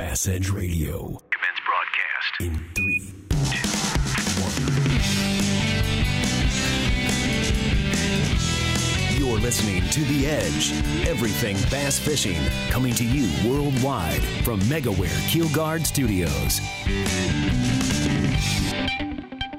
Bass Edge Radio. Commence broadcast. In three, two, one. You're listening to The Edge. Everything bass fishing. Coming to you worldwide from MegaWare Keelguard Studios.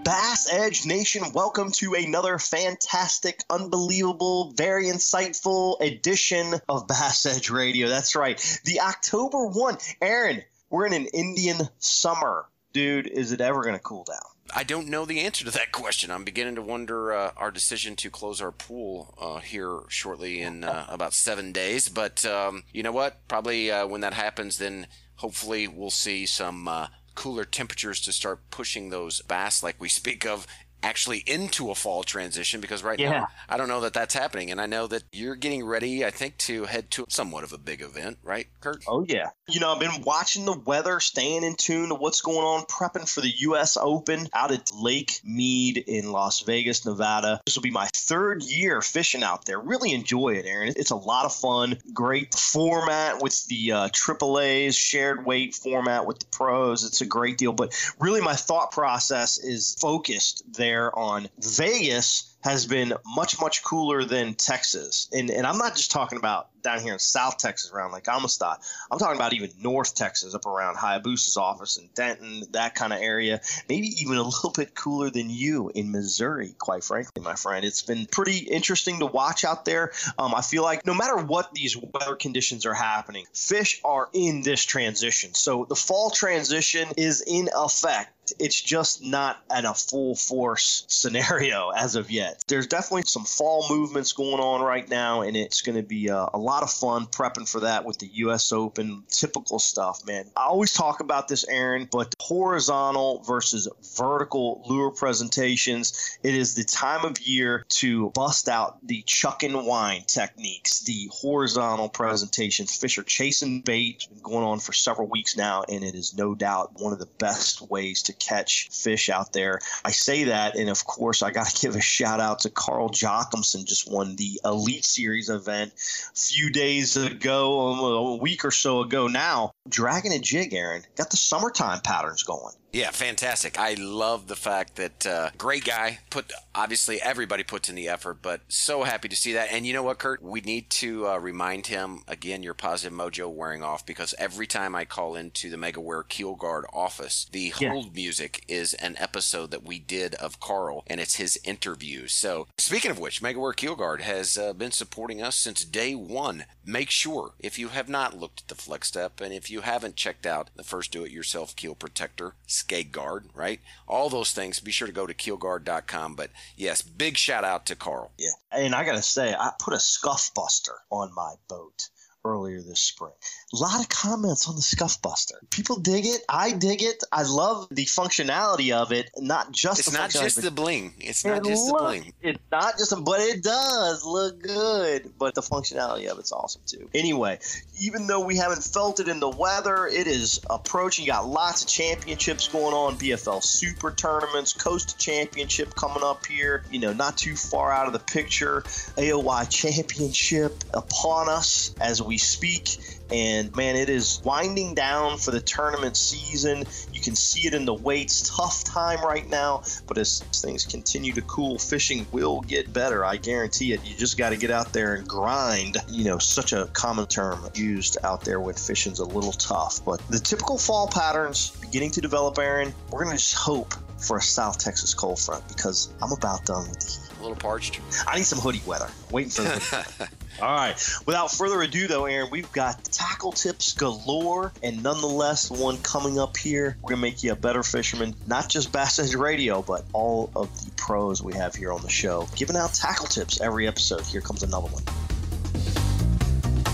Bass Edge Nation, welcome to another fantastic, unbelievable, very insightful edition of Bass Edge Radio. That's right. The October 1. Aaron, we're in an Indian summer. Dude, is it ever going to cool down? I don't know the answer to that question. I'm beginning to wonder uh, our decision to close our pool uh, here shortly in uh, about seven days. But um, you know what? Probably uh, when that happens, then hopefully we'll see some uh, cooler temperatures to start pushing those bass like we speak of actually into a fall transition because right yeah. now I don't know that that's happening. And I know that you're getting ready I think to head to somewhat of a big event right Kurt? Oh yeah. You know I've been watching the weather staying in tune to what's going on prepping for the US Open out at Lake Mead in Las Vegas Nevada. This will be my third year fishing out there. Really enjoy it Aaron. It's a lot of fun. Great format with the uh, AAA's shared weight format with the pros. It's a great deal. But really my thought process is focused there there on Vegas has been much much cooler than Texas, and and I'm not just talking about down here in South Texas around Lake Amistad. I'm talking about even North Texas up around Hayabusa's office in Denton, that kind of area. Maybe even a little bit cooler than you in Missouri, quite frankly, my friend. It's been pretty interesting to watch out there. Um, I feel like no matter what these weather conditions are happening, fish are in this transition. So the fall transition is in effect it's just not at a full force scenario as of yet. There's definitely some fall movements going on right now, and it's going to be a, a, lot of fun prepping for that with the U.S. Open. Typical stuff, man. I always talk about this, Aaron, but horizontal versus vertical lure presentations, it is the time of year to bust out the chuck and wind techniques, the horizontal presentations. Fish are chasing bait, it's been going on for several weeks now, and it is no doubt one of the best ways to catch fish out there. I say that, and of course, I got to give a shout out to Carl Jocumsen, just won the Elite Series event a few days ago, a week or so ago now. Dragging a jig, Aaron. Got the summertime patterns going. Yeah, fantastic. I love the fact that uh, great guy. Put obviously everybody puts in the effort, but so happy to see that. And you know what, Kurt? We need to uh, remind him again. Your positive mojo wearing off because every time I call into the MegaWare Keelguard office, the yeah. hold music is an episode that we did of Carl, and it's his interview. So speaking of which, MegaWare Keelguard has uh, been supporting us since day one. Make sure if you have not looked at the Flex Step and if you haven't checked out the first do-it-yourself keel protector Skeg Guard, right? All those things. Be sure to go to keelguard.com. But yes, big shout out to Carl. Yeah. And I got to say, I put a scuff buster on my boat earlier this spring. A lot of comments on the Scuff Buster. People dig it. I dig it. I love the functionality of it. Not just it's not just the bling. It's not just look, the bling. It's not just, a, but it does look good. But the functionality of it's awesome too. Anyway, even though we haven't felt it in the weather, it is approaching. You got lots of championships going on. BFL Super tournaments, Coast Championship coming up here. You know, not too far out of the picture. AOY Championship upon us as we we speak. And man, it is winding down for the tournament season. You can see it in the weights. Tough time right now, but as things continue to cool, fishing will get better. I guarantee it. You just got to get out there and grind. You know, such a common term used out there when fishing's a little tough. But the typical fall patterns beginning to develop, Aaron. We're going to just hope for a South Texas cold front because I'm about done with the heat. a little parched. I need some hoodie weather. Waiting for the All right. Without further ado, though, Aaron, we've got tackle tips galore, and nonetheless, one coming up here. We're gonna make you a better fisherman, not just Bass Edge Radio, but all of the pros we have here on the show, giving out tackle tips every episode. Here comes another one.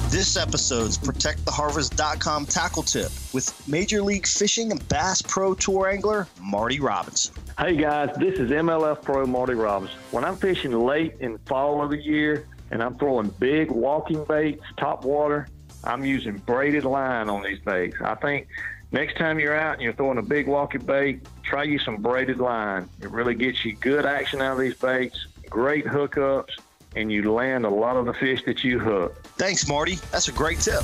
This episode's ProtectTheHarvest.com tackle tip with Major League Fishing and Bass Pro Tour angler Marty Robinson. Hey guys, this is MLF Pro Marty Robinson. When I'm fishing late in fall of the year and I'm throwing big walking baits, top water, I'm using braided line on these baits. I think next time you're out and you're throwing a big walking bait, try you some braided line. It really gets you good action out of these baits, great hookups, and you land a lot of the fish that you hook. Thanks, Marty. That's a great tip.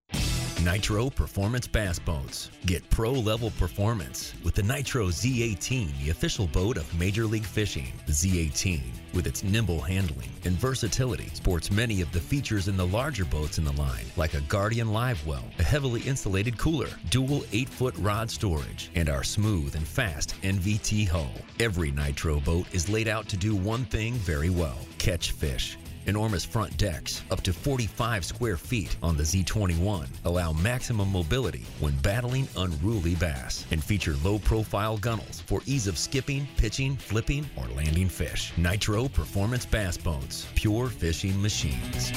Nitro Performance Bass Boats. Get pro level performance with the Nitro Z18, the official boat of Major League Fishing. The Z18, with its nimble handling and versatility, sports many of the features in the larger boats in the line, like a Guardian Live Well, a heavily insulated cooler, dual 8 foot rod storage, and our smooth and fast NVT hull. Every Nitro boat is laid out to do one thing very well catch fish. Enormous front decks, up to 45 square feet on the Z21, allow maximum mobility when battling unruly bass and feature low profile gunnels for ease of skipping, pitching, flipping, or landing fish. Nitro Performance Bass Boats, pure fishing machines.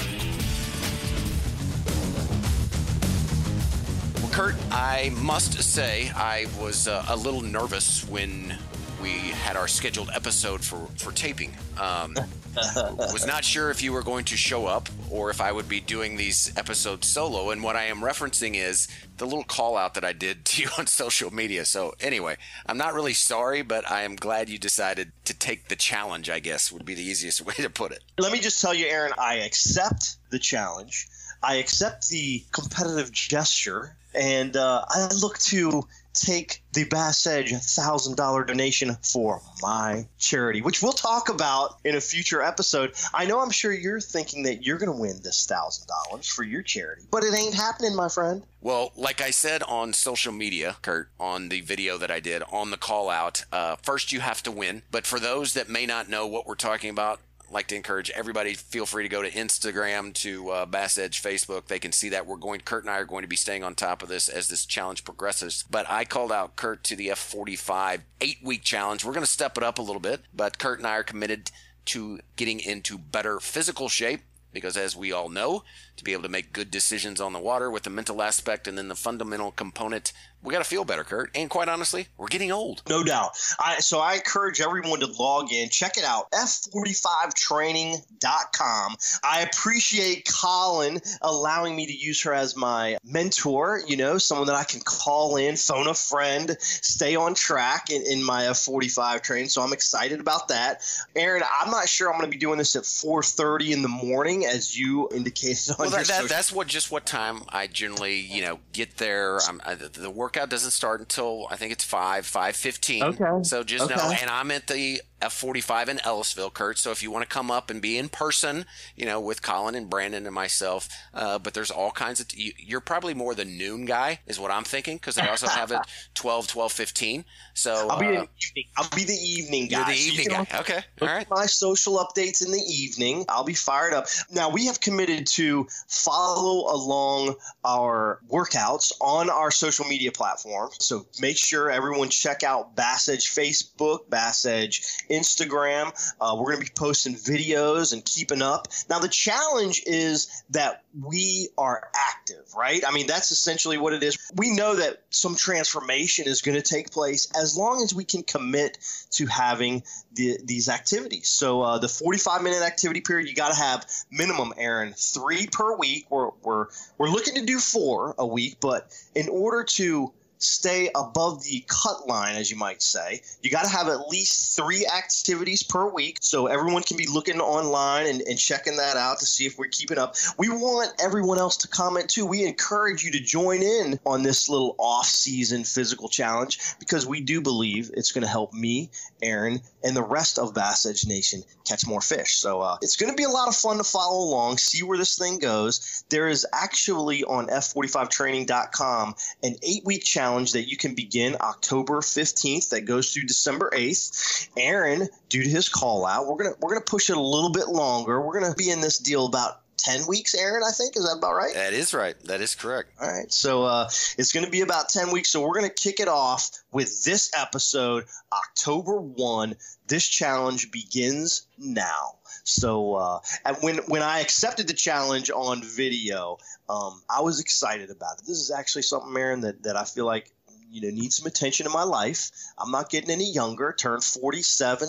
Well, Kurt, I must say I was uh, a little nervous when we had our scheduled episode for, for taping. Um, was not sure if you were going to show up or if I would be doing these episodes solo. And what I am referencing is the little call out that I did to you on social media. So, anyway, I'm not really sorry, but I am glad you decided to take the challenge, I guess would be the easiest way to put it. Let me just tell you, Aaron, I accept the challenge. I accept the competitive gesture, and uh, I look to take the Bass Edge $1,000 donation for my charity, which we'll talk about in a future episode. I know I'm sure you're thinking that you're going to win this $1,000 for your charity, but it ain't happening, my friend. Well, like I said on social media, Kurt, on the video that I did on the call out, uh, first you have to win. But for those that may not know what we're talking about, like to encourage everybody feel free to go to instagram to uh, bass edge facebook. They can see that we're going kurt and i are going to be staying on top of this as this challenge progresses. But i called out kurt to the f45 eight week challenge. We're going to step it up a little bit but kurt and i are committed to getting into better physical shape because as we all know to be able to make good decisions on the water with the mental aspect and then the fundamental component we got to feel better, Kurt. And quite honestly, we're getting old. No doubt. I, so I encourage everyone to log in, check it out, f45training.com. I appreciate Colin allowing me to use her as my mentor, you know, someone that I can call in, phone a friend, stay on track in, in my F45 training. So I'm excited about that. Aaron, I'm not sure I'm going to be doing this at 4.30 in the morning, as you indicated on well, that, that, that's what just what time I generally, you know, get there. I'm, I, the workout doesn't start until I think it's five, five fifteen. Okay. So just Okay. know, and I'm at the F45 in Ellisville, Kurt. So if you want to come up and be in person, you know, with Colin and Brandon and myself, uh, but there's all kinds of. You, you're probably more the noon guy, is what I'm thinking, because they also have it 12, 12, 15. So I'll be, uh, the evening. I'll be the evening guy. you're the So you evening guy. Okay. All right. My social updates in the evening. I'll be fired up. Now, we have committed to follow along our workouts on our social media platform. So make sure everyone check out Bass Edge Facebook, Bass Edge Instagram. Uh, we're going to be posting videos and keeping up. Now, the challenge is that we are active, right? I mean, that's essentially what it is. We know that some transformation is going to take place as long as we can commit to having the, these activities. So uh, the 45 minute activity period, you got to have minimum, Aaron, three per week. We're, we're, we're looking to do four a week, but in order to stay above the cut line, as you might say, you got to have at least three activities per week. So everyone can be looking online and, and checking that out to see if we're keeping up. We want everyone else to comment too. We encourage you to join in on this little off season physical challenge because we do believe it's going to help me, Aaron, and the rest of Bass Edge Nation catch more fish. So uh, it's going to be a lot of fun to follow along, see where this thing goes. There is actually on F45training.com an eight week challenge that you can begin October 15th that goes through December 8th. Aaron, due to his call out, we're gonna we're gonna push it a little bit longer. We're gonna be in this deal about 10 weeks, Aaron, I think. Is that about right? That is right. That is correct. All right. So uh, it's going to be about 10 weeks. So we're going to kick it off with this episode, October 1. This challenge begins now. So uh, and when when I accepted the challenge on video, Um, I was excited about it. This is actually something, Aaron, that, that I feel like you know need some attention in my life. I'm not getting any younger. Turned 47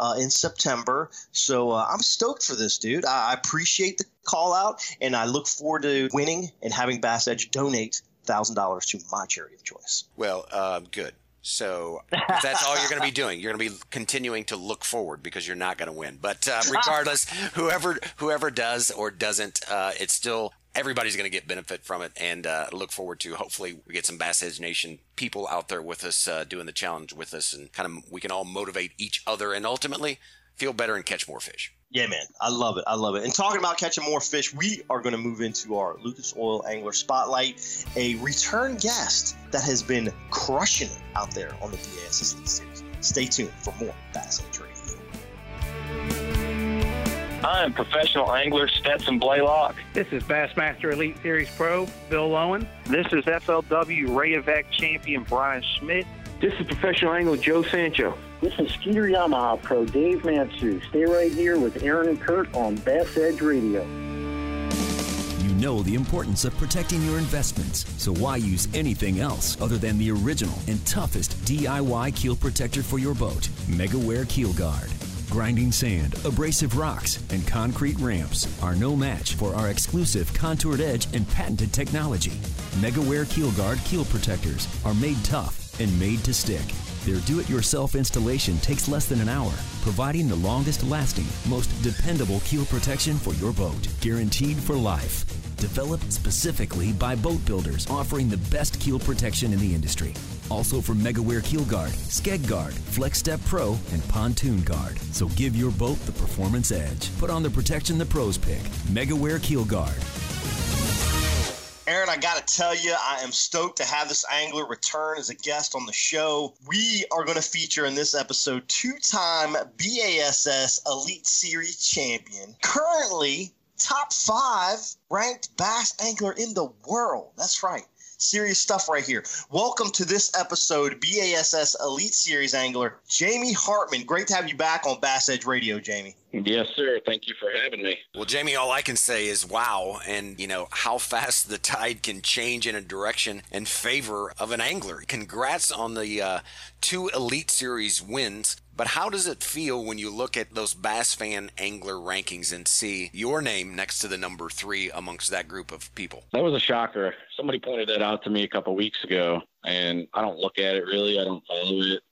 uh, in September, so uh, I'm stoked for this, dude. I, appreciate the call out, and I look forward to winning and having Bass Edge donate thousand dollars to my charity of choice. Well, uh, good. So that's all you're going to be doing, you're going to be continuing to look forward because you're not going to win. But uh, regardless, whoever whoever does or doesn't, uh, it's still everybody's going to get benefit from it, and uh, look forward to hopefully we get some Bass Edge Nation people out there with us uh, doing the challenge with us, and kind of we can all motivate each other, and ultimately feel better and catch more fish. Yeah, man, I love it. I love it. And talking about catching more fish, we are going to move into our Lucas Oil Angler Spotlight, a return guest that has been crushing it out there on the BASS Series. Stay tuned for more Bass Edge Radio. I'm professional angler Stetson Blaylock. This is Bassmaster Elite Series Pro Bill Lowen. This is FLW Rayovac champion Bryan Schmitt. This is professional angler Joe Sancho. This is Skeeter Yamaha Pro Dave Mansue. Stay right here with Aaron and Kurt on Bass Edge Radio. You know the importance of protecting your investments, so why use anything else other than the original and toughest DIY keel protector for your boat? MegaWare Keel Guard. Grinding sand, abrasive rocks, and concrete ramps are no match for our exclusive contoured edge and patented technology. MegaWare Keel Guard keel protectors are made tough and made to stick. Their do it yourself installation takes less than an hour, providing the longest lasting, most dependable keel protection for your boat, guaranteed for life. Developed specifically by boat builders offering the best keel protection in the industry. Also from MegaWare Keel Guard, Skeg Guard, Flex Step Pro, and Pontoon Guard. So give your boat the performance edge. Put on the protection the pros pick. MegaWare Keel Guard. Aaron, I got to tell you, I am stoked to have this angler return as a guest on the show. We are going to feature in this episode two time BASS Elite Series champion, currently top five ranked bass angler in the world. That's right. Serious stuff right here. Welcome to this episode, BASS Elite Series angler, Jamie Hartman. Great to have you back on Bass Edge Radio, Jamie. Yes, sir. Thank you for having me. Well, Jamie, all I can say is wow, and you know how fast the tide can change in a direction in favor of an angler. Congrats on the uh, two Elite Series wins. But how does it feel when you look at those Bass Fan Angler rankings and see your name next to the number three amongst that group of people? That was a shocker. Somebody pointed that out to me a couple weeks ago, and I don't look at it really. I don't follow it.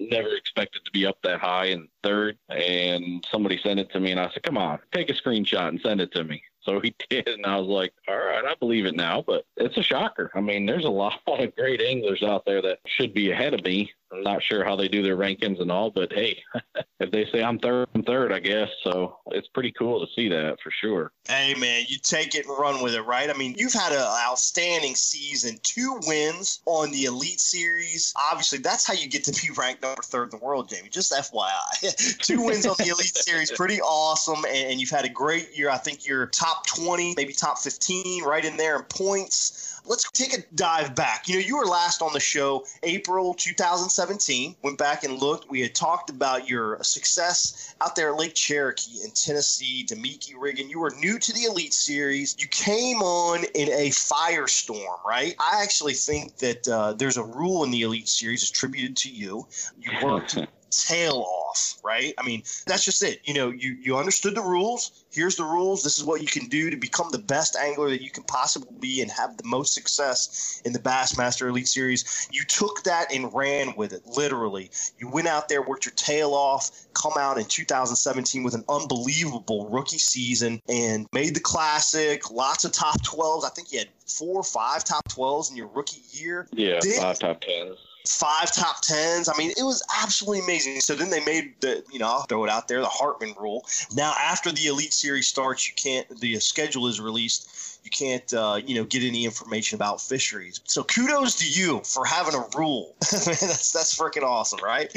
Never expected to be up that high in third, and somebody sent it to me, and I said, "Come on, take a screenshot and send it to me." So he did, and I was like, "All right, I believe it now." But it's a shocker. I mean, there's a lot of great anglers out there that should be ahead of me. I'm not sure how they do their rankings and all, but hey, if they say I'm third, I'm third, I guess. So it's pretty cool to see that for sure. Hey, man, you take it and run with it, right? I mean, you've had an outstanding season, two wins on the Elite Series. Obviously, that's how you get to be ranked number third in the world, Jamie. Just FYI. two wins on the Elite Series, pretty awesome. And you've had a great year. I think you're top 20, maybe top 15, right in there in points let's take a dive back. You know, you were last on the show April 2017. Went back and looked. We had talked about your success out there at Lake Cherokee in Tennessee, Damiki rigging. You were new to the Elite Series. You came on in a firestorm, right? I actually think that uh, there's a rule in the Elite Series attributed to you. You worked tail off, right? I mean, that's just it. You know, you you understood the rules. Here's the rules. This is what you can do to become the best angler that you can possibly be and have the most success in the Bassmaster Elite Series. You took that and ran with it, literally. You went out there, worked your tail off, come out in 2017 with an unbelievable rookie season and made the classic. Lots of top 12s. I think you had four or five top 12s in your rookie year. Yeah, Did, five top 10s five top tens. I mean, it was absolutely amazing. So then they made the, you know, I'll throw it out there, the Hartman rule. Now, after the Elite Series starts, you can't, the schedule is released. You can't, uh, you know, get any information about fisheries. So kudos to you for having a rule. that's that's freaking awesome, right?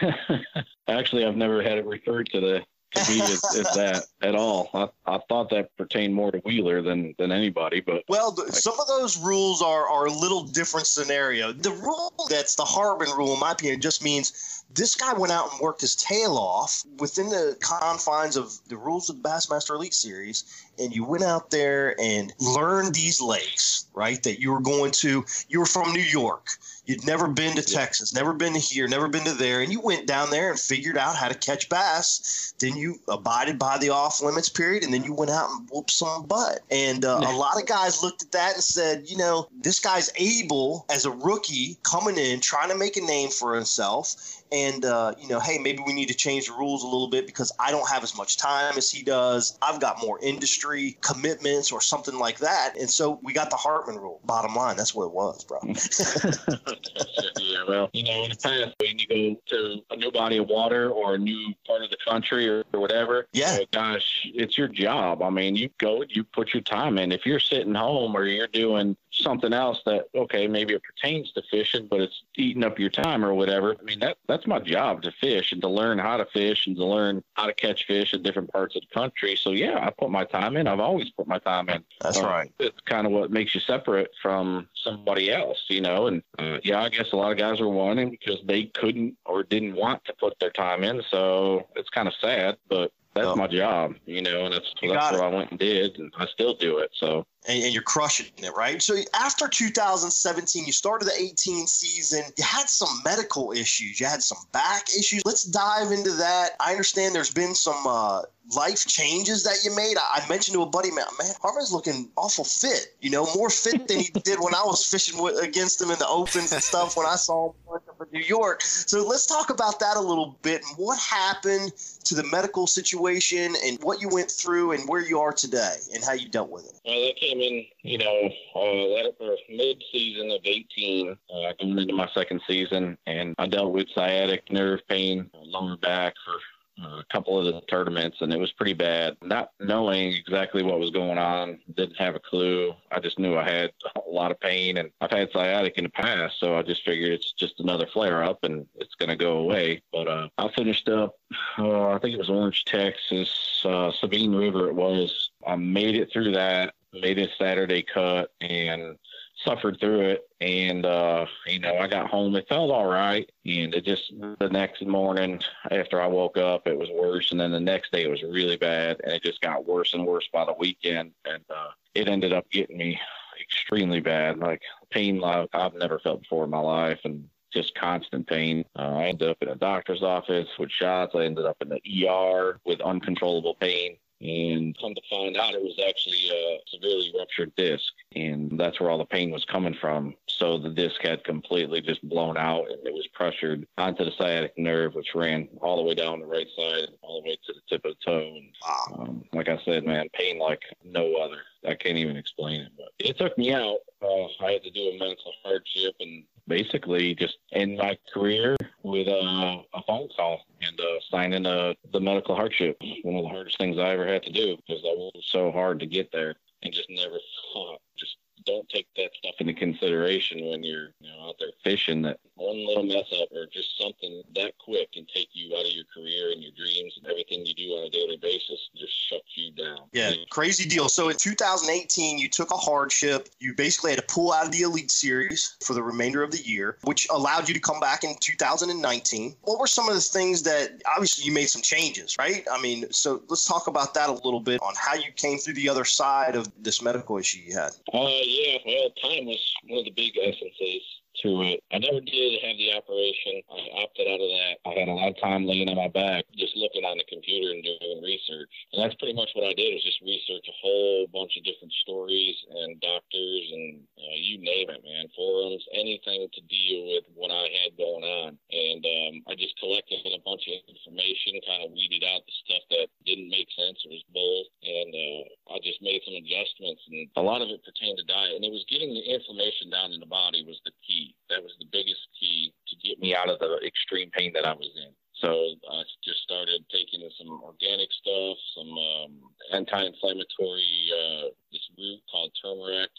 Actually, I've never had it referred to the to me is, is that at all. I, I thought that pertained more to Wheeler than than anybody, but well, the, some of those rules are are a little different scenario. The rule that's the Hartman rule, in my opinion, just means this guy went out and worked his tail off within the confines of the rules of the Bassmaster Elite Series, and you went out there and learned these lakes, right? That you were going to, you were from New York. You'd never been to Texas, never been to here, never been to there, and you went down there and figured out how to catch bass. Then you abided by the off limits period, and then you went out and whooped some butt. And uh, a lot of guys looked at that and said, you know, this guy's able as a rookie coming in, trying to make a name for himself and uh, you know, hey, maybe we need to change the rules a little bit because I don't have as much time as he does. I've got more industry commitments or something like that, and so we got the Hartman rule. Bottom line, that's what it was, bro. yeah, well, you know, in the past, when you go to a new body of water or a new part of the country or, or whatever, yeah, uh, gosh, it's your job. I mean, you go, you put your time in. If you're sitting home or you're doing something else that okay maybe it pertains to fishing but it's eating up your time or whatever. I mean that that's my job to fish and to learn how to fish and to learn how to catch fish in different parts of the country. So yeah i put my time in. I've always put my time in. That's uh, right. it's kind of what makes you separate from somebody else you know and uh, yeah i guess a lot of guys were wanting because they couldn't or didn't want to put their time in. So it's kind of sad but that's oh. my job, you know, and that's, that's what I went and did, and I still do it. So and, and, you're crushing it, right? So after 2017, you started the 18 season. You had some medical issues. You had some back issues. Let's dive into that. I understand there's been some uh, life changes that you made. I, I, mentioned to a buddy, man, man, Hartman's looking awful fit. You know, more fit than he did when I was fishing with, against him in the opens and stuff when I saw him for New York. So let's talk about that a little bit what happened to the medical situation and what you went through and where you are today and how you dealt with it. Well, that came in, you know, uh, mid season of 18, uh, going into my second season, and I dealt with sciatic nerve pain, lower back for a couple of the tournaments, and it was pretty bad. Not knowing exactly what was going on, didn't have a clue. I just knew I had a lot of pain, and I've had sciatic in the past, so I just figured it's just another flare up and it's going to go away. But uh, I finished up, uh, I think it was Orange, Texas, uh, Sabine River. It was. I made it through that, made a Saturday cut, and suffered through it. And uh you know i got home it felt all right. And it just the next morning after i woke up it was worse. And then the next day it was really bad. And it just got worse and worse by the weekend. And uh it ended up getting me extremely bad. Like pain like i've never felt before in my life. And just constant pain. Uh, I ended up in a doctor's office with shots. I ended up in the ER with uncontrollable pain. And come to find out, it was actually a severely ruptured disc, and that's where all the pain was coming from. So the disc had completely just blown out, and it was pressured onto the sciatic nerve, which ran all the way down the right side, all the way to the tip of the toe. And um, like I said, man, pain like no other. I can't even explain it, but it took me out. Uh, I had to do a mental hardship and basically just end my career with a, a phone call and uh, signing a, the medical hardship. One of the hardest things I ever had to do because I was so hard to get there and just never thought, just don't take that stuff into consideration when you're you know, out there fishing. That one little mess up or just something that quick can take you out of your career and your dreams and everything you do on a daily basis. Just shut you down. Yeah, crazy deal. So in 2018, you took a hardship. You basically had to pull out of the Elite Series for the remainder of the year, which allowed you to come back in 2019. What were some of the things that obviously you made some changes, right? I mean, so let's talk about that a little bit on how you came through the other side of this medical issue you had. Uh, yeah, well, time was one of the big essences to it. I never did have the operation. I opted out of that. I had a lot of time laying on my back, just looking on the computer and doing research. And that's pretty much what I did was just research a whole bunch of different stories and doctors and uh, you name it, man, forums, anything to deal with what I had going on. And um, I just collected a bunch of information, kind of weeded out the stuff that didn't make sense or was bull. And uh, I just made some adjustments. And a lot of it pertained to diet. And it was getting the inflammation down in the body was the key. That was the biggest key to get me out of the extreme pain that I was in. So I just started taking some organic stuff, some um, anti-inflammatory, uh, this root called turmeric,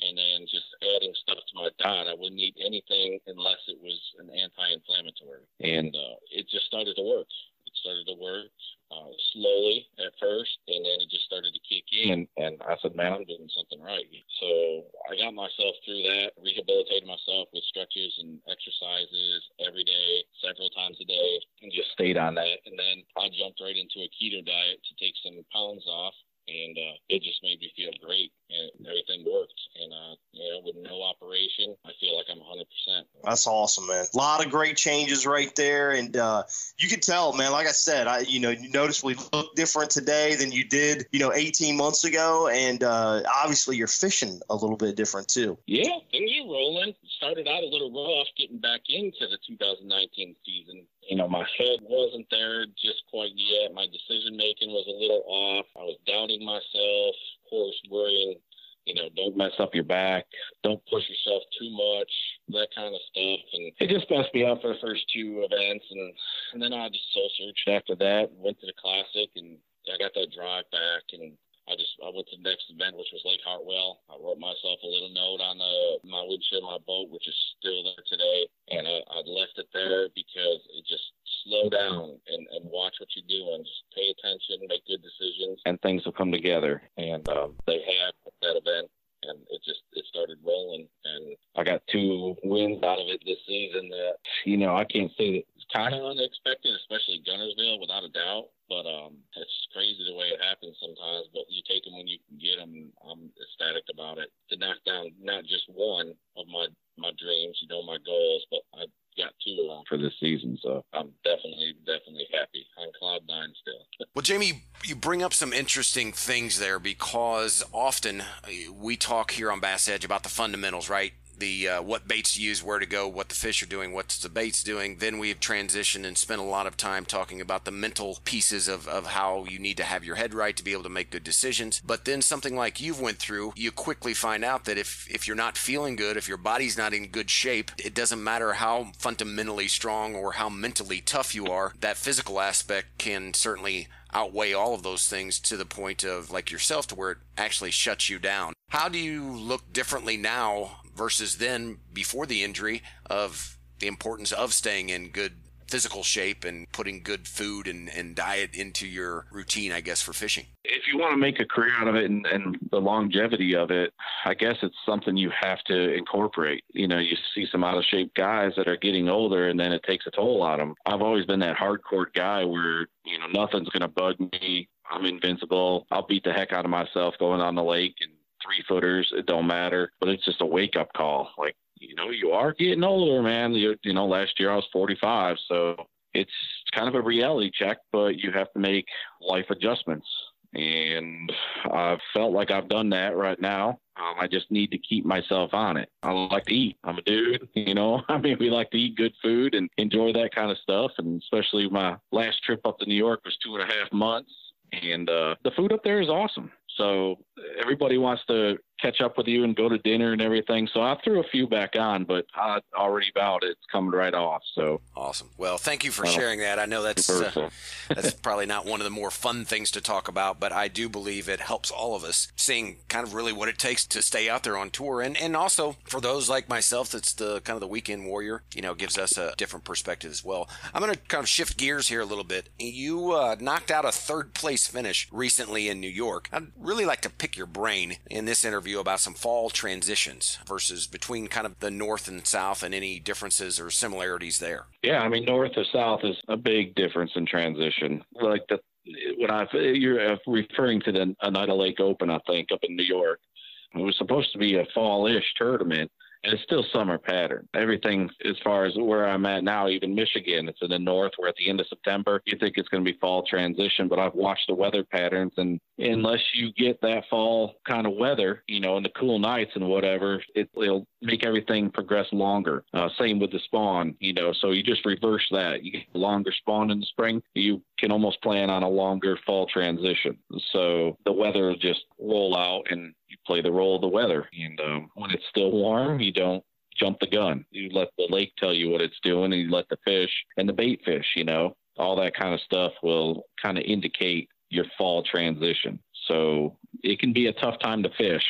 and then just adding stuff to my diet. I wouldn't eat anything unless it was an anti-inflammatory, and uh, it just started to work. It started to work uh, slowly at first, and then it just started to kick in. And I said, man, I'm doing something right. So I got myself through that, rehabilitated myself with stretches and exercises every day, several times a day, and just stayed on that. And then I jumped right into a keto diet to take some pounds off and uh, it just made me feel great, and everything worked. And uh, you know, with no operation, I feel like I'm 100. percent That's awesome, man. A lot of great changes right there, and uh, you can tell, man. Like I said, I you know you noticeably look different today than you did, you know, 18 months ago, and uh, obviously you're fishing a little bit different too. Yeah, things are rolling. Started out a little rough getting back into the 2019 season. You know, my head wasn't there just quite yet. My decision making was a little off. I was doubting myself. Of course, worrying you know, don't mess up your back, don't push yourself too much, that kind of stuff. And it just messed me up for the first two events. And, and then I just soul searched after that, went to the classic, and I got that drive back. And I just I went to the next event, which was Lake Hartwell. I wrote myself a little note on the my windshield, my boat, which is still there today, and I, I left it there because it just slow down and, and watch what you're doing. Just pay attention, make good decisions, and things will come together. And um, they had that event, and it just it started rolling. And I got two wins out of it this season. That you know I can't say that it's kind of unexpected, especially Guntersville, without a doubt. But um, it's crazy the way it happens sometimes. But you take them when you can get them. I'm ecstatic about it. To knock down not just one of my my dreams, you know, my goals, but I got two of them for this season. So I'm definitely, definitely happy. On cloud nine still. well, Jamie, you bring up some interesting things there because often uh, we talk here on Bass Edge about the fundamentals, right? The uh, what baits to use, where to go, what the fish are doing, what's the baits doing. Then we've transitioned and spent a lot of time talking about the mental pieces of, of how you need to have your head right to be able to make good decisions. But then something like you've went through, you quickly find out that if if you're not feeling good, if your body's not in good shape, it doesn't matter how fundamentally strong or how mentally tough you are. That physical aspect can certainly outweigh all of those things to the point of like yourself to where it actually shuts you down. How do you look differently now versus then before the injury of the importance of staying in good physical shape and putting good food and, and diet into your routine, I guess, for fishing? If you want to make a career out of it and, and the longevity of it, I guess it's something you have to incorporate. You know, you see some out of shape guys that are getting older and then it takes a toll on them. I've always been that hardcore guy where, you know, nothing's going to bug me. I'm invincible. I'll beat the heck out of myself going on the lake and three footers. It don't matter, but it's just a wake up call. Like, you know, you are getting older, man. You, you know, last year I was 45, so it's kind of a reality check, but you have to make life adjustments. And I've felt like I've done that right now. Um, I just need to keep myself on it. I like to eat. I'm a dude, you know. I mean, we like to eat good food and enjoy that kind of stuff. And especially my last trip up to New York was two and a half months, and uh, the food up there is awesome. So everybody wants to catch up with you and go to dinner and everything. So I threw a few back on, but I already vowed it's coming right off. So awesome. Well, thank you for well, sharing that. I know that's uh, that's probably not one of the more fun things to talk about, but I do believe it helps all of us seeing kind of really what it takes to stay out there on tour, and and also for those like myself, that's the kind of the weekend warrior. You know, gives us a different perspective as well. I'm going to kind of shift gears here a little bit. You uh, knocked out a third place finish recently in New York. I'd really like to pick your brain in this interview about some fall transitions versus between kind of the north and south and any differences or similarities there. Yeah, I mean, north to south is a big difference in transition. Like the when I you're uh, referring to the Oneida Lake Open, I think up in New York. It was supposed to be a fall-ish tournament, it's still summer pattern. Everything as far as where I'm at now, even Michigan, it's in the north. We're at the end of September. You think it's going to be fall transition, but I've watched the weather patterns, and unless you get that fall kind of weather, you know, in the cool nights and whatever, it, will make everything progress longer. Uh, same with the spawn, you know, so you just reverse that. You get longer spawn in the spring, you can almost plan on a longer fall transition. So the weather will just roll out and you play the role of the weather. And um, when it's still warm, you don't jump the gun. You let the lake tell you what it's doing, and you let the fish and the bait fish, you know, all that kind of stuff will kind of indicate your fall transition. So it can be a tough time to fish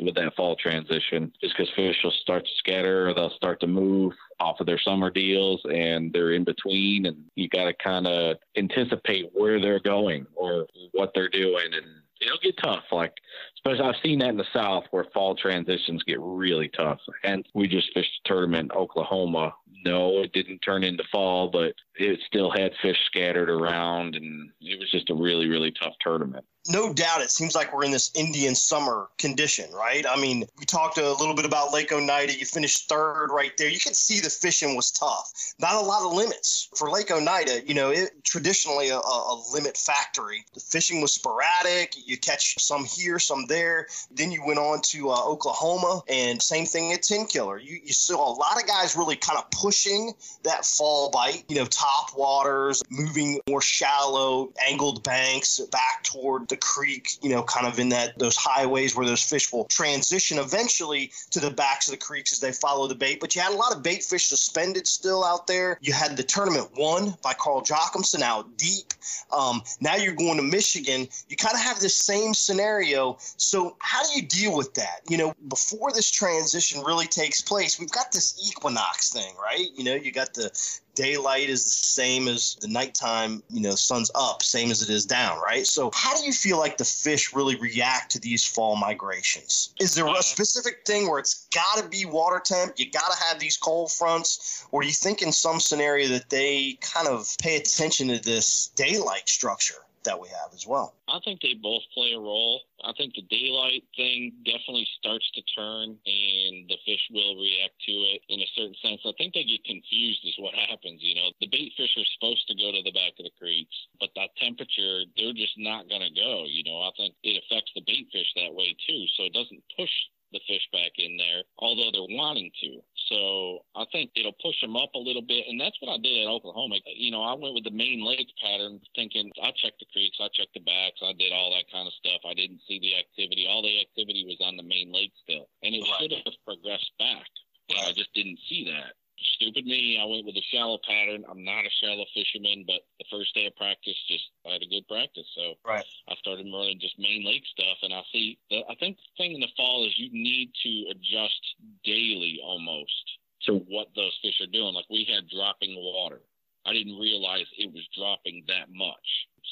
with that fall transition just because fish will start to scatter or they'll start to move off of their summer deals and they're in between and you got to kind of anticipate where they're going or what they're doing and it'll get tough. Like, especially I've seen that in the South where fall transitions get really tough. And we just fished a tournament in Oklahoma. No, it didn't turn into fall, but it still had fish scattered around, and it was just a really, really tough tournament. No doubt it seems like we're in this Indian summer condition, right? I mean, we talked a little bit about Lake Oneida. You finished third right there. You could see the fishing was tough. Not a lot of limits for Lake Oneida. You know, it traditionally a, a limit factory. The fishing was sporadic. You catch some here, some there. Then you went on to uh, Oklahoma, and same thing at Tenkiller. You, you saw a lot of guys really kind of pushing that fall bite. You know, top waters, moving more shallow, angled banks back toward the creek, you know, kind of in that those highways where those fish will transition eventually to the backs of the creeks as they follow the bait. But you had a lot of bait fish suspended still out there. You had the tournament won by Carl Jocumsen out deep. Um, now you're going to Michigan. You kind of have this same scenario. So how do you deal with that? You know, before this transition really takes place, we've got this equinox thing, right? You know, you got the daylight is the same as the nighttime, you know, sun's up, same as it is down, right? So, how do you feel like the fish really react to these fall migrations? Is there a uh, specific thing where it's got to be water temp, you got to have these cold fronts, or do you think in some scenario that they kind of pay attention to this daylight structure? That we have as well. I think they both play a role. I think the daylight thing definitely starts to turn and the fish will react to it in a certain sense. I think they get confused is what happens. You know, the bait fish are supposed to go to the back of the creeks, but that temperature, they're just not going to go. You know, I think it affects the bait fish that way too. So it doesn't push the fish back in there, although they're wanting to. So I think it'll push them up a little bit, and that's what I did at Oklahoma. You know, I went with the main lake pattern, thinking I checked the creeks, I checked the backs, I did all that kind of stuff. I didn't see the activity. All the activity was on the main lake still, and it should have progressed back. But I just didn't see that stupid me. I went with a shallow pattern. I'm not a shallow fisherman, but the first day of practice, just I had a good practice. So right. I started running just main lake stuff, and I see. The, I think the thing in the fall is you need to adjust daily almost to what those fish are doing. Like we had dropping water. I didn't realize it was dropping that much.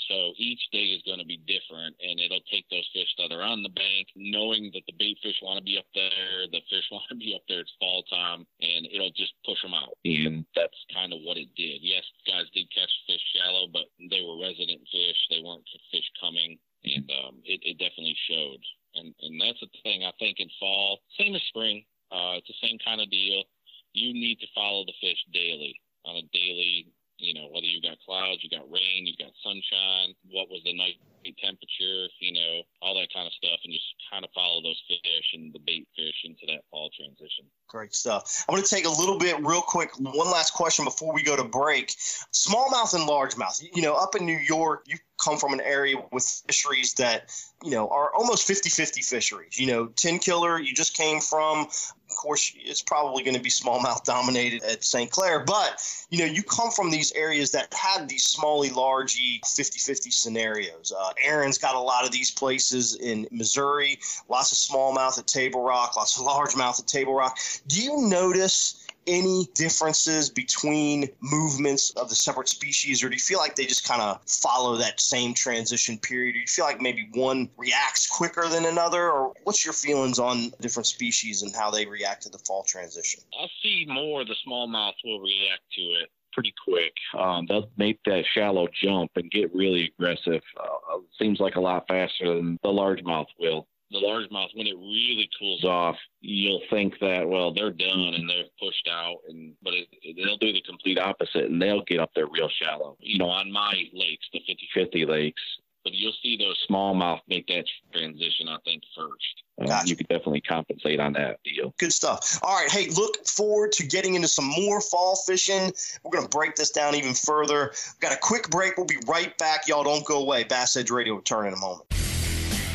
So each day is going to be different, and it'll take those fish that are on the bank, knowing that the bait fish want to be up there, the fish want to be up there. It's fall time, and it'll just push them out. And that's kind of what it did. Yes, guys did catch fish shallow, but they were resident fish. They weren't fish coming, and um, it, it definitely showed. And and that's the thing I think in fall, same as spring. Uh, it's the same kind of deal. You need to follow the fish daily on a daily you know, whether you got clouds, you got rain, you got sunshine, what was the night temperature, you know, all that kind of stuff, and just kind of follow those fish and the bait fish into that fall transition. Great stuff. I'm going to take a little bit real quick. One last question before we go to break. Smallmouth and largemouth. You know, up in New York, you come from an area with fisheries that, you know, are almost 50 50 fisheries. You know, Tenkiller, you just came from. Of course, it's probably going to be smallmouth dominated at St. Clair, but, you know, you come from these areas that have these smally, largey 50 50 scenarios. Uh, Aaron's got a lot of these places in Missouri, lots of smallmouth at Table Rock, lots of largemouth at Table Rock. Do you notice any differences between movements of the separate species, or do you feel like they just kind of follow that same transition period? Do you feel like maybe one reacts quicker than another, or what's your feelings on different species and how they react to the fall transition? I see more the smallmouth will react to it pretty quick. Um, they'll make that shallow jump and get really aggressive. Uh, seems like a lot faster than the largemouth will the largemouth, when it really cools off, you'll think that well they're done and they're pushed out, and but it, they'll do the complete opposite and they'll get up there real shallow. You know, on my lakes, the 50-50 lakes, but you'll see those smallmouth make that transition. I think first. Um, gotcha. You could definitely compensate on that deal. Good stuff. All right. Hey, look forward to getting into some more fall fishing. We're going to break this down even further. We've got a quick break. We'll be right back. Y'all don't go away. Bass Edge Radio will return in a moment.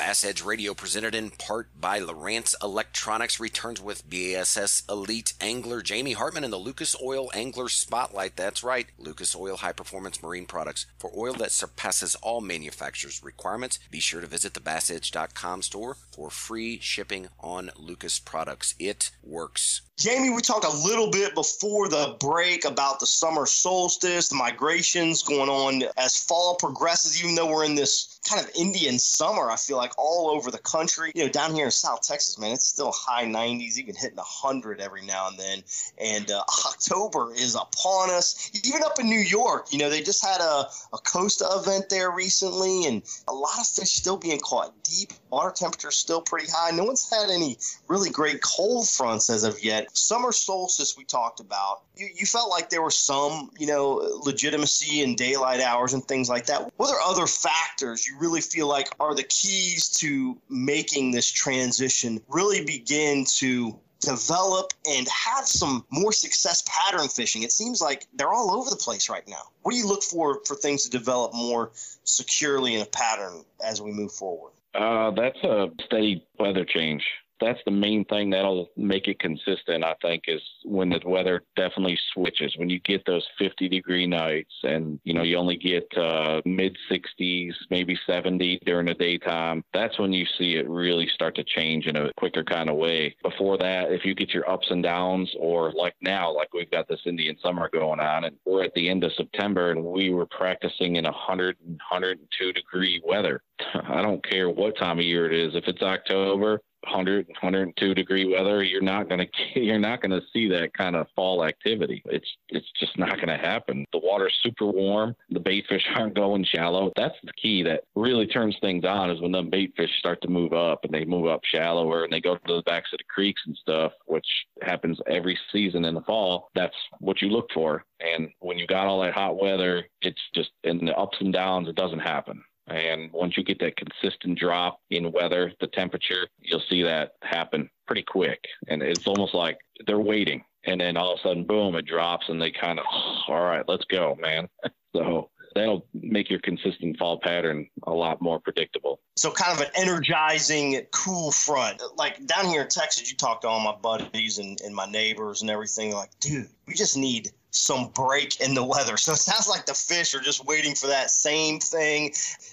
Bass Edge Radio, presented in part by Lowrance Electronics, returns with BASS Elite Angler Jamie Hartman and the Lucas Oil Angler Spotlight. That's right, Lucas Oil High Performance Marine Products. For oil that surpasses all manufacturers' requirements, be sure to visit the BassEdge.com store for free shipping on Lucas products. It works. Jamie, we talked a little bit before the break about the summer solstice, the migrations going on as fall progresses, even though we're in this kind of Indian summer, I feel like all over the country. You know, down here in South Texas, man, it's still high 90s, even hitting 100 every now and then. And uh, October is upon us. Even up in New York, you know, they just had a, a Costa event there recently, and a lot of fish still being caught deep. Water temperature still pretty high. No one's had any really great cold fronts as of yet. Summer solstice, we talked about. You, you felt like there was some, you know, legitimacy in daylight hours and things like that. What are other factors you really feel like are the keys to making this transition really begin to develop and have some more success pattern fishing. It seems like they're all over the place right now. What do you look for for things to develop more securely in a pattern as we move forward? Uh, that's a steady weather change that's the main thing that'll make it consistent, I think, is when the weather definitely switches. When you get those 50 degree nights and, you know, you only get uh, mid 60s, maybe 70 during the daytime, that's when you see it really start to change in a quicker kind of way. Before that, if you get your ups and downs, or like now, like we've got this Indian summer going on, and we're at the end of September and we were practicing in 100 and 102 degree weather. I don't care what time of year it is. If it's October, 100 102 degree weather you're not going to you're not going to see that kind of fall activity. It's it's just not going to happen. The water's super warm. The bait fish aren't going shallow. That's the key that really turns things on is when the bait fish start to move up and they move up shallower and they go to the backs of the creeks and stuff which happens every season in the fall. That's what you look for. And when you got all that hot weather it's just in the ups and downs it doesn't happen and once you get that consistent drop in weather, the temperature, you'll see that happen pretty quick. And it's almost like they're waiting. And then all of a sudden, boom, it drops and they kind of, oh, all right, let's go, man. so that'll make your consistent fall pattern a lot more predictable. So, kind of an energizing, cool front. Like down here in Texas, you talk to all my buddies and, and my neighbors and everything. Like, dude, we just need some break in the weather. So it sounds like the fish are just waiting for that same thing.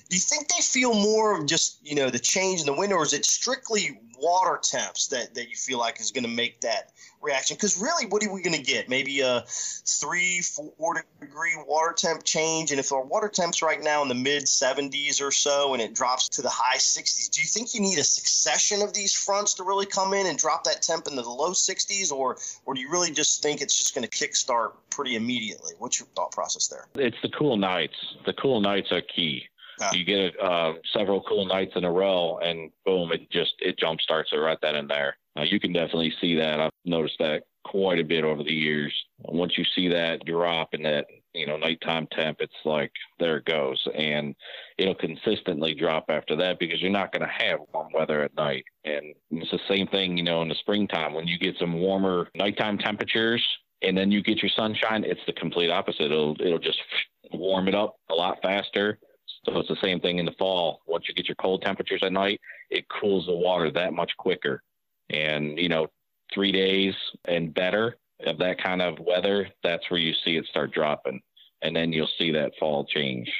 Do you think they feel more of just, you know, the change in the wind, or is it strictly water temps that, that you feel like is going to make that reaction? Because really, what are we going to get? Maybe a three, four degree water temp change. And if our water temps right now in the mid 70s or so and it drops to the high 60s, do you think you need a succession of these fronts to really come in and drop that temp into the low 60s? Or, or do you really just think it's just going to kickstart pretty immediately? What's your thought process there? It's the cool nights. The cool nights are key. Yeah. You get uh, several cool nights in a row, and boom, it just it jump starts it right then and there. Uh, you can definitely see that. I've noticed that quite a bit over the years. Once you see that drop in that you know nighttime temp, it's like there it goes, and it'll consistently drop after that because you're not going to have warm weather at night. And it's the same thing, you know, in the springtime when you get some warmer nighttime temperatures and then you get your sunshine. It's the complete opposite. It'll it'll just warm it up a lot faster so it's the same thing in the fall. Once you get your cold temperatures at night, it cools the water that much quicker. And, you know, three days and better of that kind of weather, that's where you see it start dropping. And then you'll see that fall change.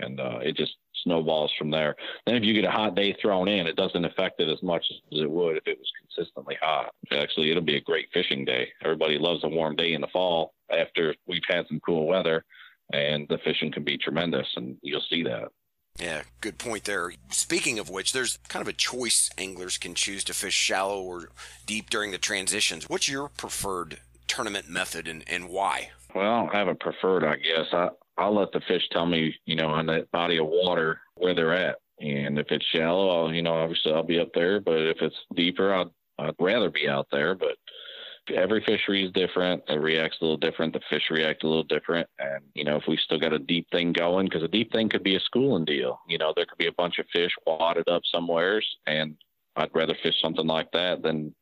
And uh, it just snowballs from there. Then if you get a hot day thrown in, it doesn't affect it as much as it would if it was consistently hot. Actually, it'll be a great fishing day. Everybody loves a warm day in the fall after we've had some cool weather and the fishing can be tremendous, and you'll see that. Yeah, good point there. Speaking of which, there's kind of a choice anglers can choose to fish shallow or deep during the transitions. What's your preferred tournament method and, and why? Well, I don't have a preferred, I guess. I, I'll let the fish tell me, you know, on that body of water where they're at. And if it's shallow, I'll, you know, obviously I'll be up there. But if it's deeper, I'd, I'd rather be out there. But every fishery is different. It reacts a little different. The fish react a little different. And, you know, if we still got a deep thing going, because a deep thing could be a schooling deal. You know, there could be a bunch of fish wadded up somewheres, and I'd rather fish something like that than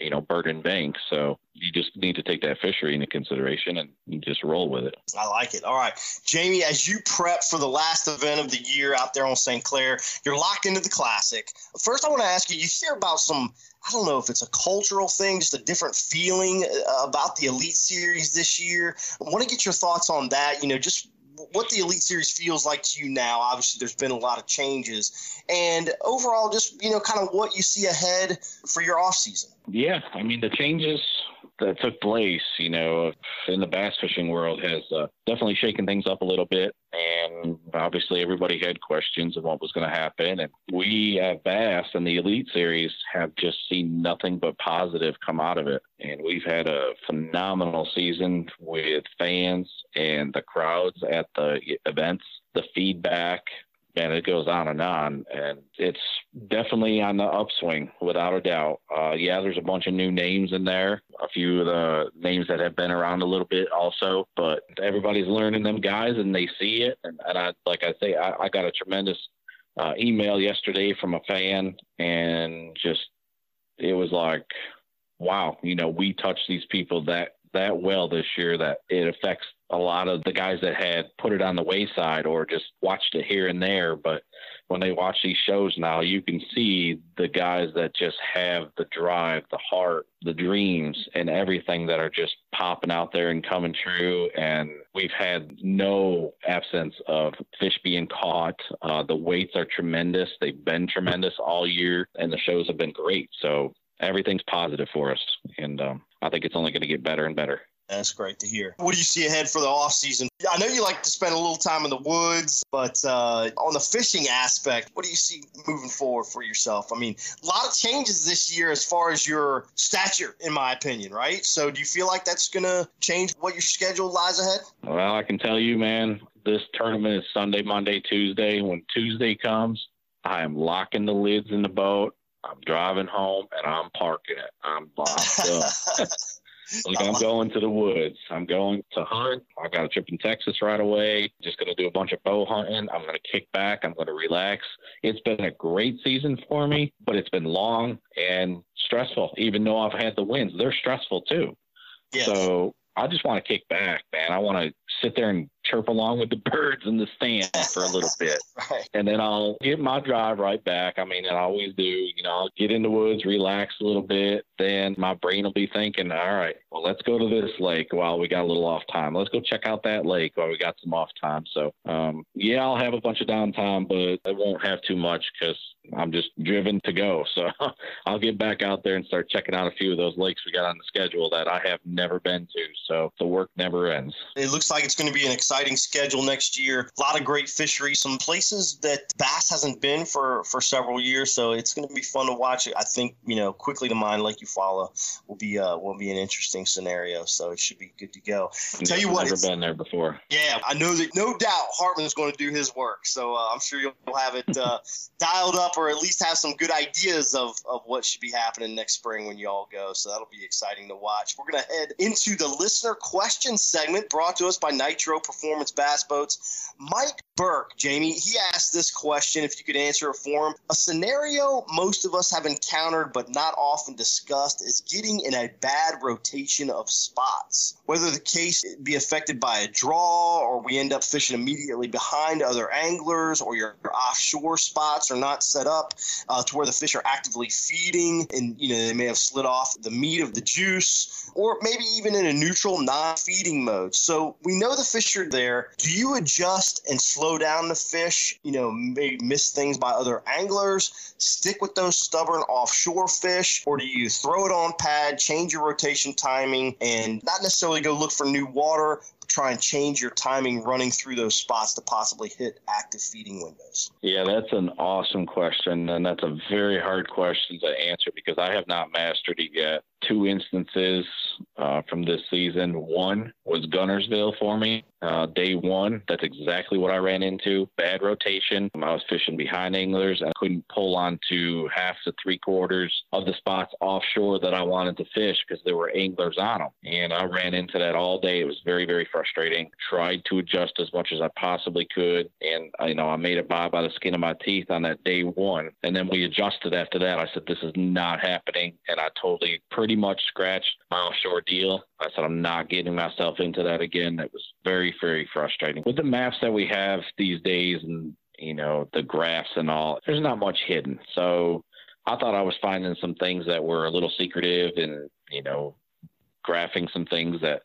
you know, burden banks. So you just need to take that fishery into consideration and just roll with it. I like it. All right. Jamie, as you prep for the last event of the year out there on St. Clair, you're locked into the classic. First, I want to ask you, you hear about some I don't know if it's a cultural thing, just a different feeling uh, about the Elite Series this year. I want to get your thoughts on that. You know, just what the Elite Series feels like to you now. Obviously, there's been a lot of changes, and overall, just you know, kind of what you see ahead for your off season. Yeah, I mean the changes that took place, you know, in the bass fishing world has uh, definitely shaken things up a little bit. And obviously, everybody had questions of what was going to happen. And we at Bass and the Elite Series have just seen nothing but positive come out of it. And we've had a phenomenal season with fans and the crowds at the events. The feedback and it goes on and on. And it's definitely on the upswing without a doubt. Uh, yeah, there's a bunch of new names in there, a few of the names that have been around a little bit also, but everybody's learning them guys and they see it. And, and I, like I say, I, I got a tremendous uh, email yesterday from a fan and just, it was like, wow, you know, we touch these people that that well this year that it affects a lot of the guys that had put it on the wayside or just watched it here and there. But when they watch these shows now, you can see the guys that just have the drive, the heart, the dreams, and everything that are just popping out there and coming true. And we've had no absence of fish being caught. Uh, the weights are tremendous. They've been tremendous all year, and the shows have been great. So everything's positive for us. And um, I think it's only going to get better and better. That's great to hear. What do you see ahead for the off season? I know you like to spend a little time in the woods, but uh, on the fishing aspect, what do you see moving forward for yourself? I mean, a lot of changes this year as far as your stature, in my opinion, right? So do you feel like that's going to change what your schedule lies ahead? Well, I can tell you, man, this tournament is Sunday, Monday, Tuesday. When Tuesday comes, I am locking the lids in the boat. I'm driving home and I'm parking it. I'm locked up. like I'm going to the woods. I'm going to hunt. I got a trip in Texas right away. Just going to do a bunch of bow hunting. I'm going to kick back. I'm going to relax. It's been a great season for me, but it's been long and stressful. Even though I've had the wins, they're stressful too. Yes. So I just want to kick back, man. I want to sit there and chirp along with the birds in the stand for a little bit. right. And then I'll get my drive right back. I mean, I always do. You know, I'll get in the woods, relax a little bit. Then my brain will be thinking, all right, well, let's go to this lake while we got a little off time. Let's go check out that lake while we got some off time. So, um, yeah, I'll have a bunch of downtime, but I won't have too much because I'm just driven to go. So I'll get back out there and start checking out a few of those lakes we got on the schedule that I have never been to. So the work never ends. It looks like it's going to be an exciting schedule next year. A lot of great fisheries, some places that bass hasn't been for for several years. So it's going to be fun to watch. I think you know quickly to mind Lake Eufaula will be uh, will be an interesting scenario. So it should be good to go. Tell you what, I've never been there before. Yeah, I know that no doubt Hartman is going to do his work. So uh, I'm sure you'll have it uh, dialed up or at least have some good ideas of, of what should be happening next spring when you all go. So that'll be exciting to watch. We're going to head into the listener question segment brought to us by Nitro Performance Performance bass Boats. Mike Burke, Jamie, he asked this question if you could answer it for him. A scenario most of us have encountered but not often discussed is getting in a bad rotation of spots. Whether the case be affected by a draw or we end up fishing immediately behind other anglers or your offshore spots are not set up uh, to where the fish are actively feeding and you know they may have slid off the meat of the juice or maybe even in a neutral non-feeding mode so we know the fish are there do you adjust and slow down the fish you know maybe miss things by other anglers stick with those stubborn offshore fish or do you throw it on pad change your rotation timing and not necessarily go look for new water try and change your timing running through those spots to possibly hit active feeding windows? Yeah, that's an awesome question. And that's a very hard question to answer because I have not mastered it yet. two instances uh, from this season. One was Guntersville for me. Uh, day one, that's exactly what I ran into. Bad rotation. I was fishing behind anglers. I couldn't pull onto half to three quarters of the spots offshore that I wanted to fish because there were anglers on them. And I ran into that all day. It was very, very frustrating. Tried to adjust as much as I possibly could. And, you know, I made it by by the skin of my teeth on that day one. And then we adjusted after that. I said, this is not happening. And I totally pretty much scratched my offshore deal. I said, I'm not getting myself into that again. That was very, very frustrating. With the maps that we have these days and, you know, the graphs and all, there's not much hidden. So I thought I was finding some things that were a little secretive and, you know, graphing some things that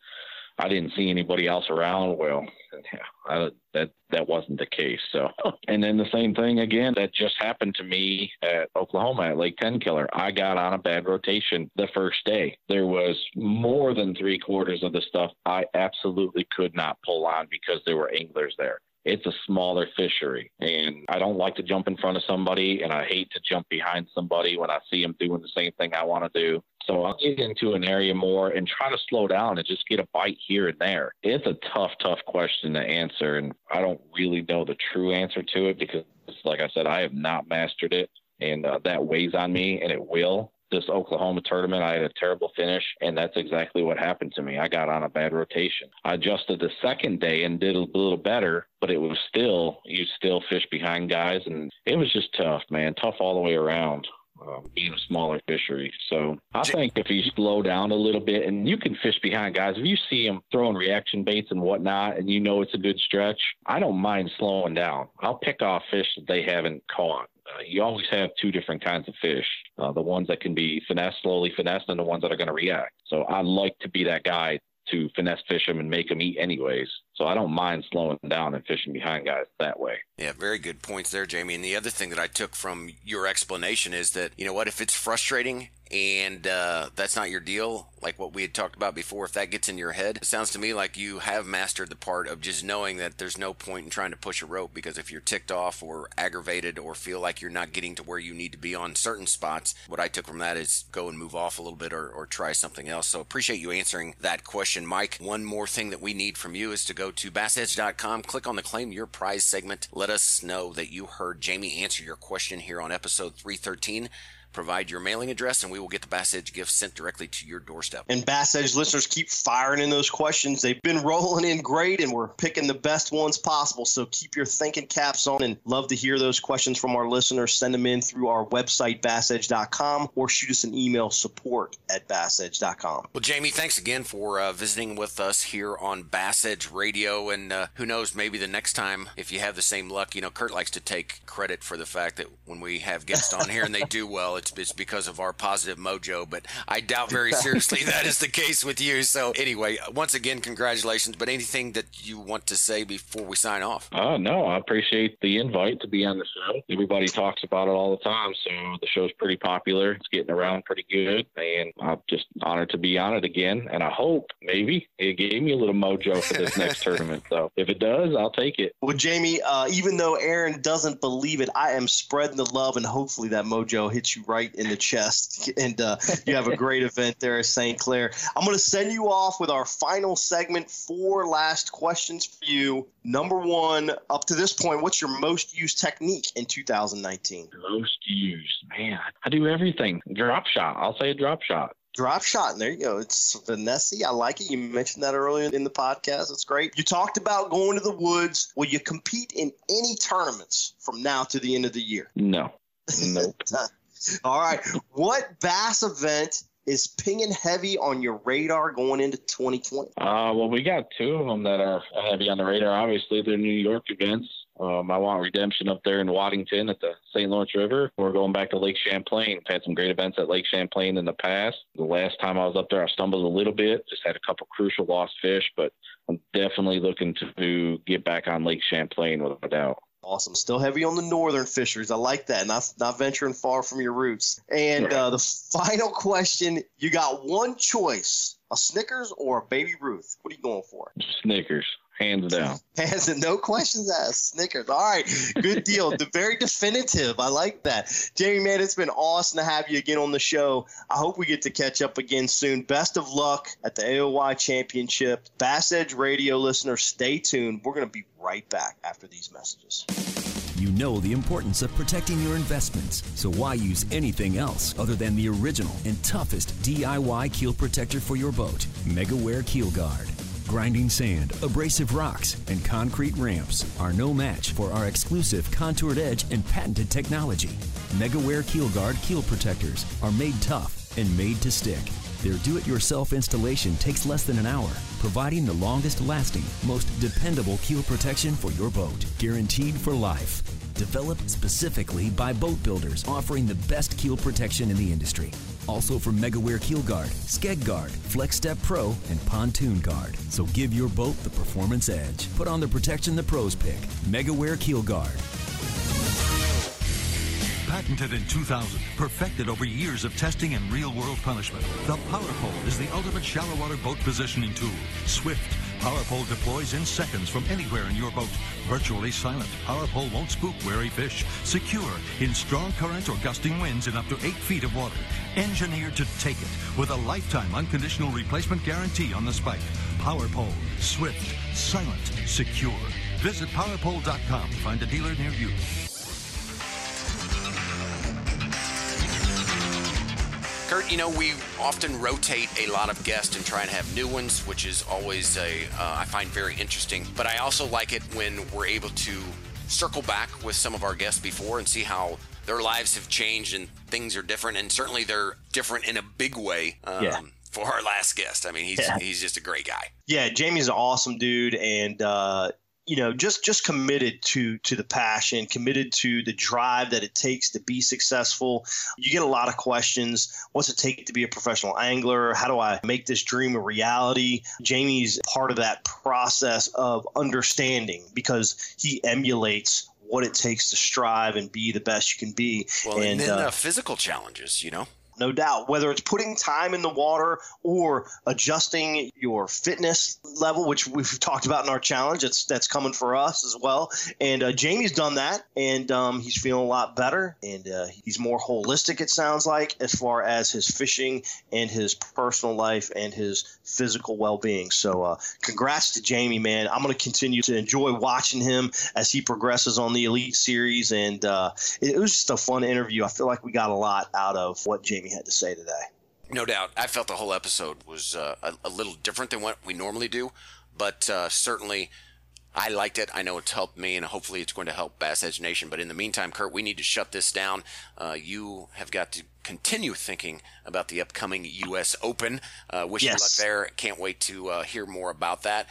I didn't see anybody else around. Well, I, that that wasn't the case. So, and then the same thing again that just happened to me at Oklahoma at Lake Tenkiller. I got on a bad rotation the first day. There was more than three quarters of the stuff I absolutely could not pull on because there were anglers there it's a smaller fishery and I don't like to jump in front of somebody and I hate to jump behind somebody when I see them doing the same thing I want to do. So I'll get into an area more and try to slow down and just get a bite here and there. It's a tough, tough question to answer, and I don't really know the true answer to it because, like I said, I have not mastered it, and uh, that weighs on me, and it will. This Oklahoma tournament, I had a terrible finish, and that's exactly what happened to me. I got on a bad rotation. I adjusted the second day and did a little better, but it was still, you still fish behind guys, and it was just tough, man. Tough all the way around um, being a smaller fishery. So I think if you slow down a little bit and you can fish behind guys, if you see them throwing reaction baits and whatnot, and you know it's a good stretch, I don't mind slowing down. I'll pick off fish that they haven't caught. Uh, you always have two different kinds of fish uh, the ones that can be finessed, slowly finessed, and the ones that are going to react. So I like to be that guy to finesse fish them and make them eat anyways. So I don't mind slowing down and fishing behind guys that way. Yeah, very good points there, Jamie. And the other thing that I took from your explanation is that, you know what, if it's frustrating and uh, that's not your deal, like what we had talked about before, if that gets in your head, it sounds to me like you have mastered the part of just knowing that there's no point in trying to push a rope because if you're ticked off or aggravated or feel like you're not getting to where you need to be on certain spots, what I took from that is go and move off a little bit or, or try something else. So appreciate you answering that question, Mike. One more thing that we need from you is to go to bassedge.com, click on the claim your prize segment. Let us know that you heard Jamie answer your question here on episode 313. Provide your mailing address, and we will get the Bass Edge gift sent directly to your doorstep. And Bass Edge listeners keep firing in those questions. They've been rolling in great, and we're picking the best ones possible. So keep your thinking caps on, and love to hear those questions from our listeners. Send them in through our website, bassedge.com, or shoot us an email, support at bassedge.com. Well, Jamie, thanks again for uh, visiting with us here on Bass Edge Radio. And uh, who knows, maybe the next time, if you have the same luck, you know, Kurt likes to take credit for the fact that when we have guests on here and they do well, it's, it's because of our positive mojo, but I doubt very seriously that is the case with you. So, anyway, once again, congratulations. But anything that you want to say before we sign off? Uh, no, I appreciate the invite to be on the show. Everybody talks about it all the time, so the show's pretty popular. It's getting around pretty good, and I'm just honored to be on it again. And I hope maybe it gave me a little mojo for this next tournament. So, if it does, I'll take it. Well, Jamie, uh, even though Aaron doesn't believe it, I am spreading the love, and hopefully that mojo hits you right in the chest. And uh, you have a great event there at St. Clair. I'm going to send you off with our final segment. Four last questions for you. Number one, up to this point, what's your most used technique in 2019? Most used, man. I do everything. Drop shot. I'll say a drop shot. Drop shot, and there you go. It's Vanessa. I like it. You mentioned that earlier in the podcast. It's great. You talked about going to the woods. Will you compete in any tournaments from now to the end of the year? No. Nope. All right. What bass event is pinging heavy on your radar going into 2020? Uh, well, we got two of them that are heavy on the radar. Obviously, they're New York events. Um, I want redemption up there in Waddington at the St. Lawrence River. We're going back to Lake Champlain. I've had some great events at Lake Champlain in the past. The last time I was up there, I stumbled a little bit, just had a couple crucial lost fish, but I'm definitely looking to get back on Lake Champlain without a doubt. Awesome. Still heavy on the northern fisheries. I like that. Not not venturing far from your roots. And uh, the final question: You got one choice: a Snickers or a Baby Ruth. What are you going for? Snickers, hands down. Hands and no questions asked. Snickers. All right, good deal. the very definitive. I like that, Jamie. Man, it's been awesome to have you again on the show. I hope we get to catch up again soon. Best of luck at the AOY Championship. Bass Edge Radio listeners, stay tuned. We're going to be right back after these messages. You know the importance of protecting your investments, so why use anything else other than the original and toughest DIY keel protector for your boat? MegaWare Keel Guard. Grinding sand, abrasive rocks, and concrete ramps are no match for our exclusive contoured edge and patented technology. MegaWare Keel Guard keel protectors are made tough and made to stick. Their do it yourself installation takes less than an hour, providing the longest lasting, most dependable keel protection for your boat, guaranteed for life. Developed specifically by boat builders offering the best keel protection in the industry. Also from MegaWare Keel Guard, Skeg Guard, Flex Step Pro, and Pontoon Guard. So give your boat the performance edge. Put on the protection the pros pick. MegaWare Keel Guard. Patented in 2000, perfected over years of testing and real-world punishment, the Power Pole is the ultimate shallow water boat positioning tool. Swift. Power Pole deploys in seconds from anywhere in your boat. Virtually silent. PowerPole won't spook wary fish. Secure in strong current or gusting winds in up to 8 feet of water. Engineered to take it with a lifetime unconditional replacement guarantee on the spike. PowerPole, Swift. Silent. Secure. Visit powerpole.com to find a dealer near you. Kurt, you know, we often rotate a lot of guests and try and have new ones, which is always a uh, I find very interesting. But I also like it when we're able to circle back with some of our guests before and see how their lives have changed and things are different. And certainly they're different in a big way. Um, Yeah. For our last guest, I mean, he's Yeah. he's just a great guy. Yeah, Jamie's an awesome dude, and uh, you know, just just committed to to the passion, committed to the drive that it takes to be successful. You get a lot of questions. What's it take to be a professional angler? How do I make this dream a reality? Jamie's part of that process of understanding because he emulates what it takes to strive and be the best you can be. Well, and, then uh, uh, physical challenges, you know. No doubt. Whether it's putting time in the water or adjusting your fitness level, which we've talked about in our challenge, that's that's coming for us as well. And uh, Jamie's done that, and um, he's feeling a lot better, and uh, he's more holistic. It sounds like as far as his fishing and his personal life and his physical well-being. So, uh, congrats to Jamie, man. I'm going to continue to enjoy watching him as he progresses on the Elite Series, and uh, it, it was just a fun interview. I feel like we got a lot out of what Jamie had to say today. No doubt. I felt the whole episode was uh, a, a little different than what we normally do, but uh, certainly I liked it. I know it's helped me, and hopefully it's going to help Bass Edge Nation. But in the meantime, Kurt, we need to shut this down. Uh, you have got to continue thinking about the upcoming U.S. Open. Uh, wish Yes. you luck there. Can't wait to uh, hear more about that.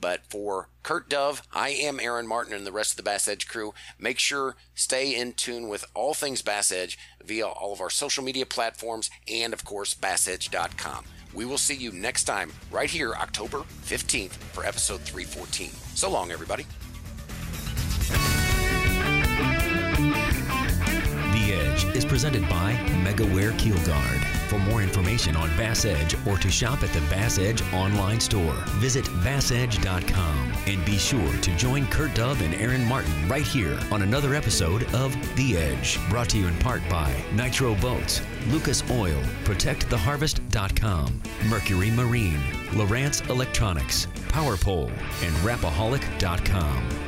But for Kurt Dove, I am Aaron Martin and the rest of the Bass Edge crew. Make sure stay in tune with all things Bass Edge via all of our social media platforms and of course bassedge.com. We will see you next time right here October 15th for episode 314. So long everybody. Edge is presented by MegaWare Keel Guard. For more information on Bass Edge or to shop at the Bass Edge online store, visit bassedge.com and be sure to join Kurt Dove and Aaron Martin right here on another episode of The Edge, brought to you in part by Nitro Boats, Lucas Oil, ProtectTheHarvest.com, Mercury Marine, Lowrance Electronics, PowerPole, and Rapaholic.com.